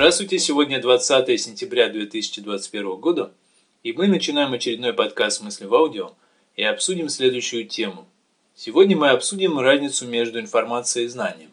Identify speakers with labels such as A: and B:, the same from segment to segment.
A: Здравствуйте, сегодня 20 сентября 2021 года, и мы начинаем очередной подкаст «Мысли в аудио» и обсудим следующую тему. Сегодня мы обсудим разницу между информацией и знанием.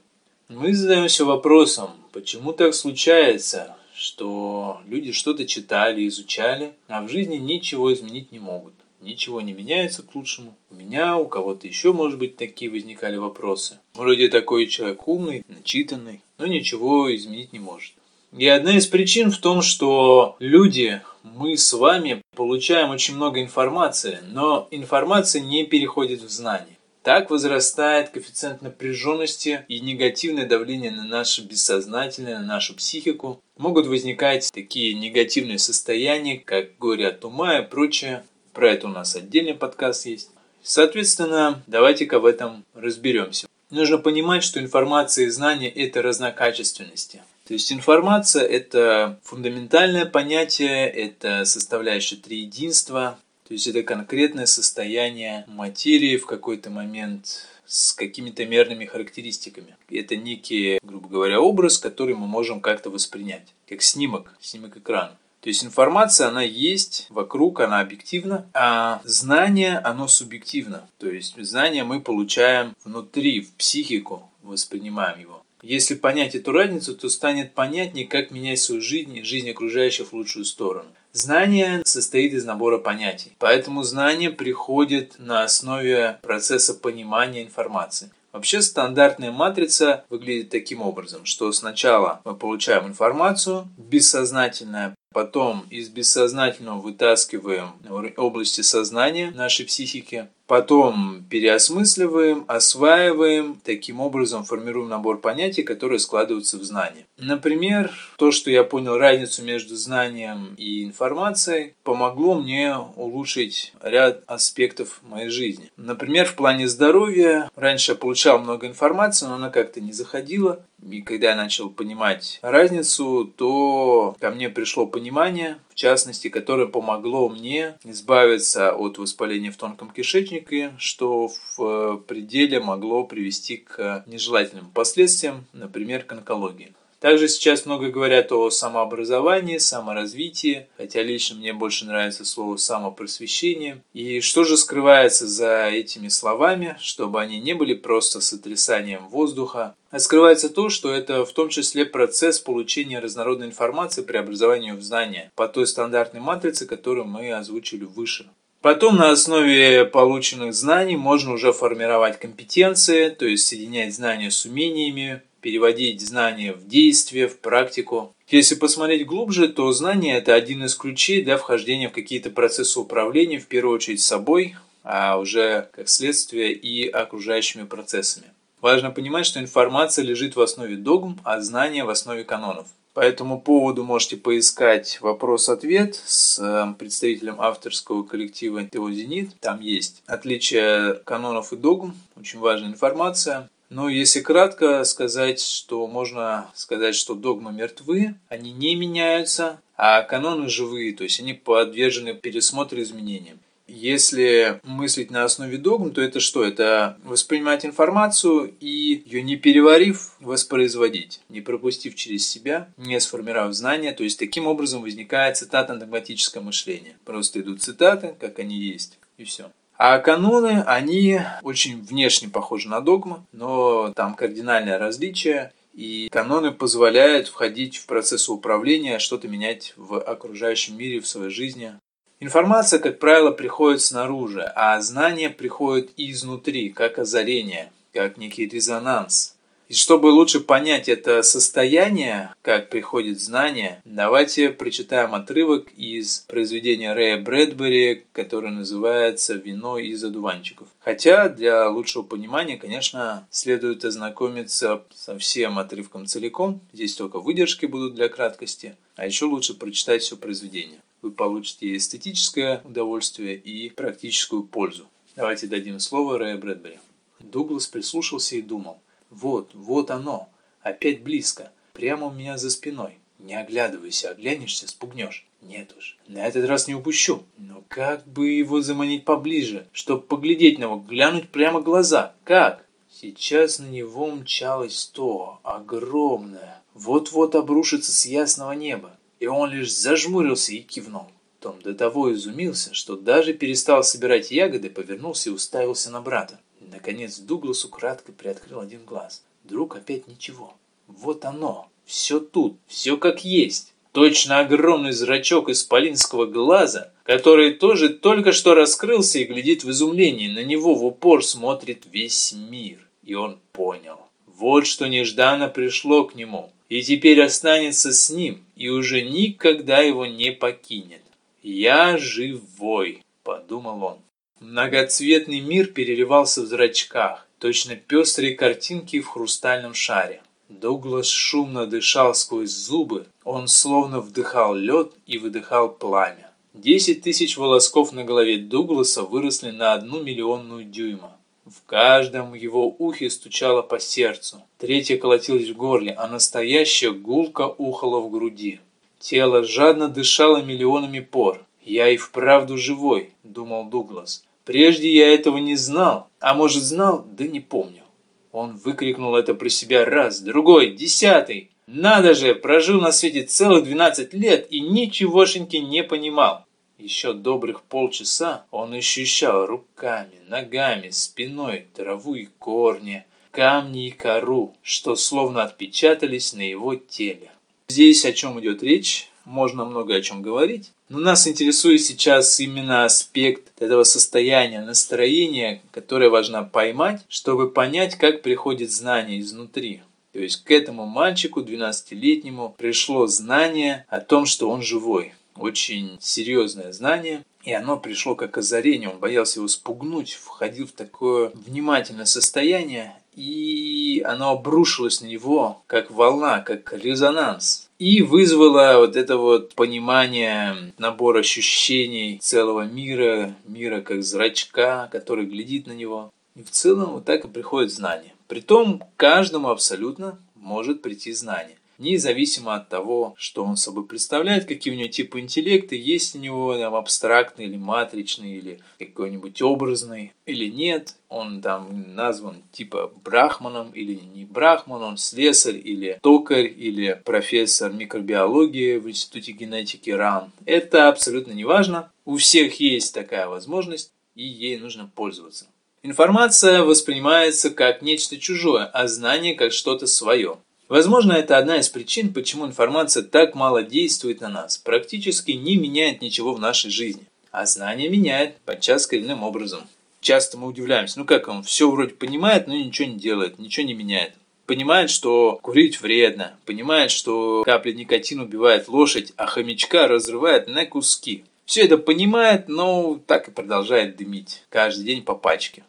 A: Мы задаемся вопросом, почему так случается, что люди что-то читали, изучали, а в жизни ничего изменить не могут. Ничего не меняется к лучшему. У меня, у кого-то еще, может быть, такие возникали вопросы. Вроде такой человек умный, начитанный, но ничего изменить не может. И одна из причин в том, что люди, мы с вами получаем очень много информации, но информация не переходит в знание. Так возрастает коэффициент напряженности и негативное давление на наше бессознательное, на нашу психику. Могут возникать такие негативные состояния, как горе от ума и прочее. Про это у нас отдельный подкаст есть. Соответственно, давайте-ка в этом разберемся. Нужно понимать, что информация и знания – это разнокачественности. То есть информация – это фундаментальное понятие, это составляющая триединства, то есть это конкретное состояние материи в какой-то момент с какими-то мерными характеристиками. Это некий, грубо говоря, образ, который мы можем как-то воспринять, как снимок, снимок экрана. То есть информация, она есть вокруг, она объективна, а знание, оно субъективно. То есть знание мы получаем внутри, в психику, воспринимаем его. Если понять эту разницу, то станет понятнее, как менять свою жизнь и жизнь окружающих в лучшую сторону. Знание состоит из набора понятий, поэтому знание приходит на основе процесса понимания информации. Вообще стандартная матрица выглядит таким образом, что сначала мы получаем информацию бессознательная, потом из бессознательного вытаскиваем области сознания нашей психики, потом переосмысливаем, осваиваем, таким образом формируем набор понятий, которые складываются в знание. Например, то, что я понял разницу между знанием и информацией, помогло мне улучшить ряд аспектов моей жизни. Например, в плане здоровья раньше я получал много информации, но она как-то не заходила. И когда я начал понимать разницу, то ко мне пришло понимание, в частности, которое помогло мне избавиться от воспаления в тонком кишечнике, что в э, пределе могло привести к нежелательным последствиям, например, к онкологии. Также сейчас много говорят о самообразовании, саморазвитии, хотя лично мне больше нравится слово самопросвещение. И что же скрывается за этими словами, чтобы они не были просто сотрясанием воздуха, а скрывается то, что это в том числе процесс получения разнородной информации преобразования в знания по той стандартной матрице, которую мы озвучили выше. Потом на основе полученных знаний можно уже формировать компетенции, то есть соединять знания с умениями, переводить знания в действие, в практику. Если посмотреть глубже, то знание – это один из ключей для вхождения в какие-то процессы управления, в первую очередь собой, а уже как следствие и окружающими процессами. Важно понимать, что информация лежит в основе догм, а знание в основе канонов. По этому поводу можете поискать вопрос-ответ с э, представителем авторского коллектива ТО «Зенит». Там есть отличие канонов и догм, очень важная информация. Но если кратко сказать, что можно сказать, что догмы мертвы, они не меняются, а каноны живые, то есть они подвержены пересмотру изменениям. Если мыслить на основе догм, то это что? Это воспринимать информацию и ее не переварив, воспроизводить, не пропустив через себя, не сформировав знания. То есть таким образом возникает цитатно-догматическое мышление. Просто идут цитаты, как они есть, и все. А каноны, они очень внешне похожи на догмы, но там кардинальное различие. И каноны позволяют входить в процесс управления, что-то менять в окружающем мире, в своей жизни. Информация, как правило, приходит снаружи, а знание приходит изнутри, как озарение, как некий резонанс. И чтобы лучше понять это состояние, как приходит знание, давайте прочитаем отрывок из произведения Рэя Брэдбери, которое называется «Вино из одуванчиков». Хотя для лучшего понимания, конечно, следует ознакомиться со всем отрывком целиком. Здесь только выдержки будут для краткости. А еще лучше прочитать все произведение. Вы получите эстетическое удовольствие и практическую пользу. Давайте дадим слово Рэя Брэдбери. Дуглас прислушался и думал. Вот, вот оно, опять близко, прямо у меня за спиной. Не оглядывайся, оглянешься, спугнешь. Нет уж, на этот раз не упущу. Но как бы его заманить поближе, чтобы поглядеть на него, глянуть прямо в глаза? Как? Сейчас на него мчалось то огромное, вот-вот обрушится с ясного неба, и он лишь зажмурился и кивнул. Том до того изумился, что даже перестал собирать ягоды, повернулся и уставился на брата. Наконец Дуглас украдкой приоткрыл один глаз. Вдруг опять ничего. Вот оно, все тут, все как есть. Точно огромный зрачок исполинского глаза, который тоже только что раскрылся и глядит в изумлении. На него в упор смотрит весь мир. И он понял. Вот что нежданно пришло к нему. И теперь останется с ним, и уже никогда его не покинет. «Я живой», — подумал он. Многоцветный мир переливался в зрачках, точно пестрые картинки в хрустальном шаре. Дуглас шумно дышал сквозь зубы, он словно вдыхал лед и выдыхал пламя. Десять тысяч волосков на голове Дугласа выросли на одну миллионную дюйма. В каждом его ухе стучало по сердцу, третье колотилось в горле, а настоящая гулка ухала в груди. Тело жадно дышало миллионами пор. «Я и вправду живой», — думал Дуглас. «Прежде я этого не знал, а может знал, да не помню». Он выкрикнул это про себя раз, другой, десятый. Надо же, прожил на свете целых двенадцать лет и ничегошеньки не понимал. Еще добрых полчаса он ощущал руками, ногами, спиной траву и корни, камни и кору, что словно отпечатались на его теле. Здесь о чем идет речь, можно много о чем говорить, но нас интересует сейчас именно аспект этого состояния, настроения, которое важно поймать, чтобы понять, как приходит знание изнутри. То есть к этому мальчику 12-летнему пришло знание о том, что он живой. Очень серьезное знание. И оно пришло как озарение. Он боялся его спугнуть, входил в такое внимательное состояние и оно обрушилось на него как волна, как резонанс. И вызвало вот это вот понимание, набор ощущений целого мира, мира как зрачка, который глядит на него. И в целом вот так и приходит знание. Притом каждому абсолютно может прийти знание независимо от того, что он собой представляет, какие у него типы интеллекта, есть у него там, абстрактный или матричный, или какой-нибудь образный, или нет. Он там назван типа брахманом или не брахман, он слесарь или токарь или профессор микробиологии в Институте генетики РАН. Это абсолютно не важно. У всех есть такая возможность, и ей нужно пользоваться. Информация воспринимается как нечто чужое, а знание как что-то свое. Возможно, это одна из причин, почему информация так мало действует на нас, практически не меняет ничего в нашей жизни. А знание меняет, подчас коренным образом. Часто мы удивляемся, ну как он все вроде понимает, но ничего не делает, ничего не меняет. Понимает, что курить вредно, понимает, что капля никотина убивает лошадь, а хомячка разрывает на куски. Все это понимает, но так и продолжает дымить. Каждый день по пачке.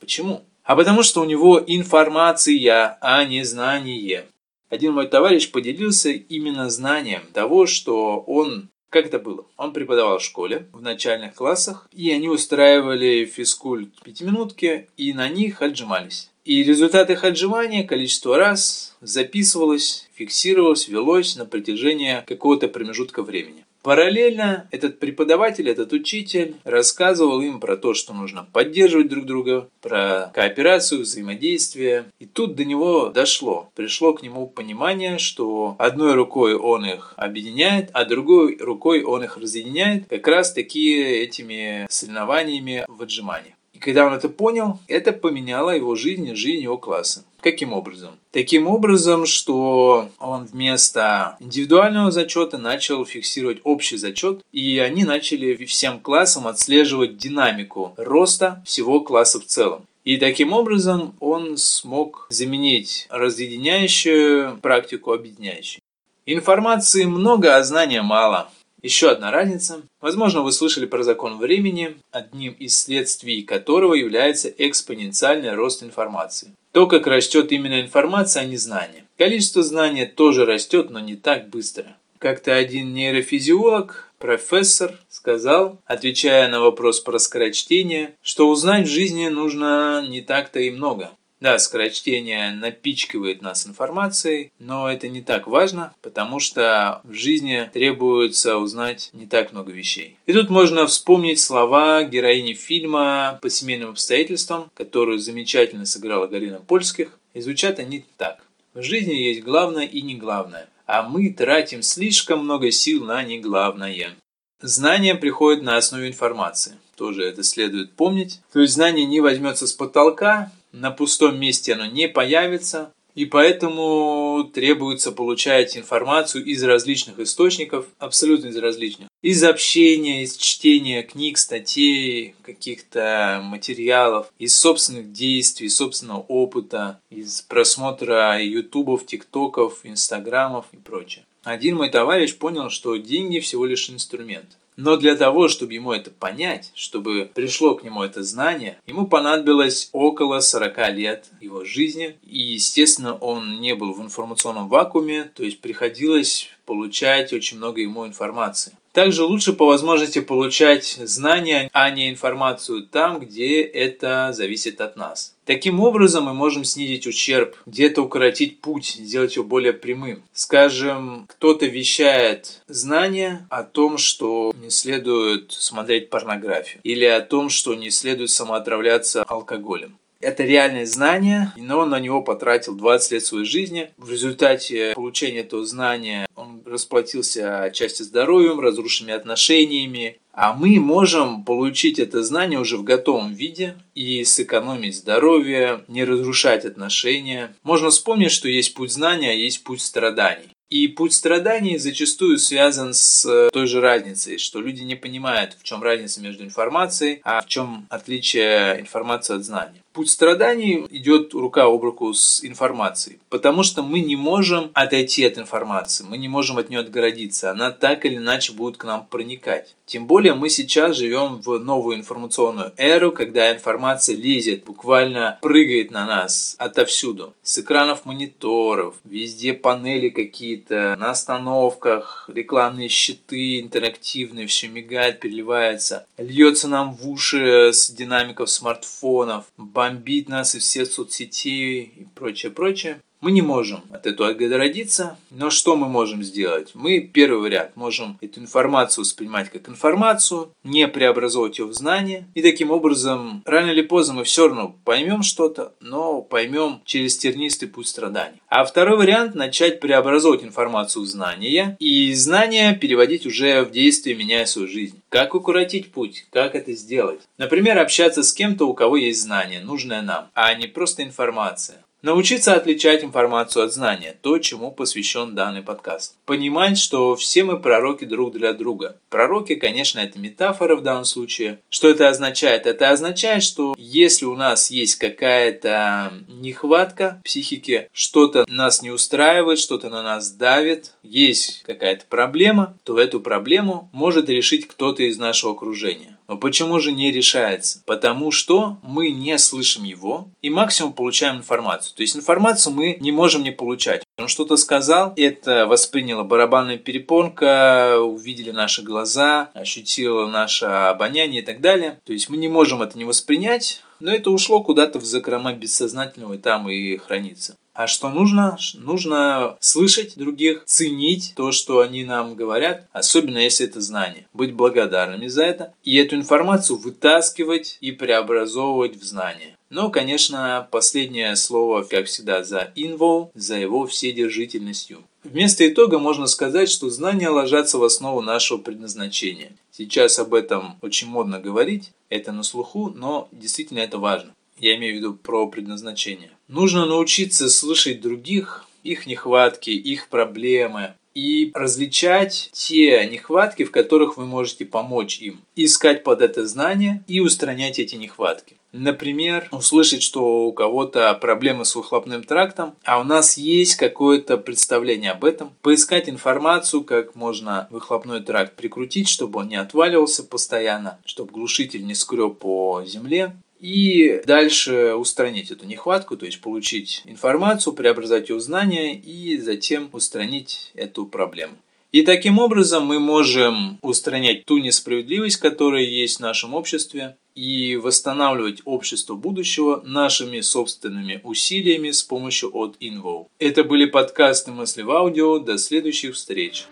A: Почему? А потому что у него информация, а не знание. Один мой товарищ поделился именно знанием того, что он как это было? Он преподавал в школе, в начальных классах, и они устраивали физкульт пятиминутки, и на них отжимались. И результаты их отжимания, количество раз записывалось, фиксировалось, велось на протяжении какого-то промежутка времени. Параллельно этот преподаватель, этот учитель рассказывал им про то, что нужно поддерживать друг друга, про кооперацию, взаимодействие. И тут до него дошло. Пришло к нему понимание, что одной рукой он их объединяет, а другой рукой он их разъединяет как раз таки этими соревнованиями в отжиманиях. И когда он это понял, это поменяло его жизнь и жизнь его класса. Каким образом? Таким образом, что он вместо индивидуального зачета начал фиксировать общий зачет, и они начали всем классам отслеживать динамику роста всего класса в целом. И таким образом он смог заменить разъединяющую практику объединяющей. Информации много, а знания мало. Еще одна разница. Возможно, вы слышали про закон времени, одним из следствий которого является экспоненциальный рост информации. То, как растет именно информация, а не знание. Количество знания тоже растет, но не так быстро. Как-то один нейрофизиолог, профессор, сказал, отвечая на вопрос про скорочтение, что узнать в жизни нужно не так-то и много. Да, скорочтение напичкивает нас информацией, но это не так важно, потому что в жизни требуется узнать не так много вещей. И тут можно вспомнить слова героини фильма «По семейным обстоятельствам», которую замечательно сыграла Галина Польских, и звучат они так. В жизни есть главное и не главное, а мы тратим слишком много сил на неглавное. Знание приходит на основе информации. Тоже это следует помнить. То есть знание не возьмется с потолка, на пустом месте оно не появится, и поэтому требуется получать информацию из различных источников, абсолютно из различных. Из общения, из чтения книг, статей, каких-то материалов, из собственных действий, собственного опыта, из просмотра ютубов, тиктоков, инстаграмов и прочее. Один мой товарищ понял, что деньги всего лишь инструмент. Но для того, чтобы ему это понять, чтобы пришло к нему это знание, ему понадобилось около 40 лет его жизни. И, естественно, он не был в информационном вакууме, то есть приходилось получать очень много ему информации. Также лучше по возможности получать знания, а не информацию там, где это зависит от нас. Таким образом мы можем снизить ущерб, где-то укоротить путь, сделать его более прямым. Скажем, кто-то вещает знания о том, что не следует смотреть порнографию, или о том, что не следует самоотравляться алкоголем. Это реальное знание, но он на него потратил 20 лет своей жизни. В результате получения этого знания расплатился отчасти здоровьем, разрушенными отношениями. А мы можем получить это знание уже в готовом виде и сэкономить здоровье, не разрушать отношения. Можно вспомнить, что есть путь знания, а есть путь страданий. И путь страданий зачастую связан с э, той же разницей, что люди не понимают, в чем разница между информацией, а в чем отличие информации от знания. Путь страданий идет рука об руку с информацией, потому что мы не можем отойти от информации, мы не можем от нее отгородиться, она так или иначе будет к нам проникать. Тем более мы сейчас живем в новую информационную эру, когда информация лезет, буквально прыгает на нас отовсюду. С экранов мониторов, везде панели какие-то, на остановках, рекламные щиты интерактивные, все мигает, переливается. Льется нам в уши с динамиков смартфонов, бомбит нас из всех соцсетей и прочее, прочее. Мы не можем от этого отгородиться, но что мы можем сделать? Мы, первый вариант, можем эту информацию воспринимать как информацию, не преобразовывать ее в знание, и таким образом, рано или поздно мы все равно поймем что-то, но поймем через тернистый путь страданий. А второй вариант – начать преобразовывать информацию в знания, и знания переводить уже в действие, меняя свою жизнь. Как укоротить путь? Как это сделать? Например, общаться с кем-то, у кого есть знание, нужное нам, а не просто информация. Научиться отличать информацию от знания, то, чему посвящен данный подкаст. Понимать, что все мы пророки друг для друга. Пророки, конечно, это метафора в данном случае. Что это означает? Это означает, что если у нас есть какая-то нехватка психики, что-то нас не устраивает, что-то на нас давит, есть какая-то проблема, то эту проблему может решить кто-то из нашего окружения. Но почему же не решается? Потому что мы не слышим его и максимум получаем информацию. То есть информацию мы не можем не получать. Он что-то сказал, это восприняла барабанная перепонка, увидели наши глаза, ощутило наше обоняние и так далее. То есть мы не можем это не воспринять, но это ушло куда-то в закрома бессознательного и там и хранится. А что нужно? Нужно слышать других, ценить то, что они нам говорят, особенно если это знание. Быть благодарными за это и эту информацию вытаскивать и преобразовывать в знание. Но, конечно, последнее слово, как всегда, за инвол, за его вседержительностью. Вместо итога можно сказать, что знания ложатся в основу нашего предназначения. Сейчас об этом очень модно говорить, это на слуху, но действительно это важно. Я имею в виду про предназначение. Нужно научиться слышать других, их нехватки, их проблемы, и различать те нехватки, в которых вы можете помочь им. Искать под это знание и устранять эти нехватки. Например, услышать, что у кого-то проблемы с выхлопным трактом, а у нас есть какое-то представление об этом. Поискать информацию, как можно выхлопной тракт прикрутить, чтобы он не отваливался постоянно, чтобы глушитель не скреб по земле и дальше устранить эту нехватку, то есть получить информацию, преобразовать ее в знания и затем устранить эту проблему. И таким образом мы можем устранять ту несправедливость, которая есть в нашем обществе, и восстанавливать общество будущего нашими собственными усилиями с помощью от Invo. Это были подкасты мысли в аудио. До следующих встреч!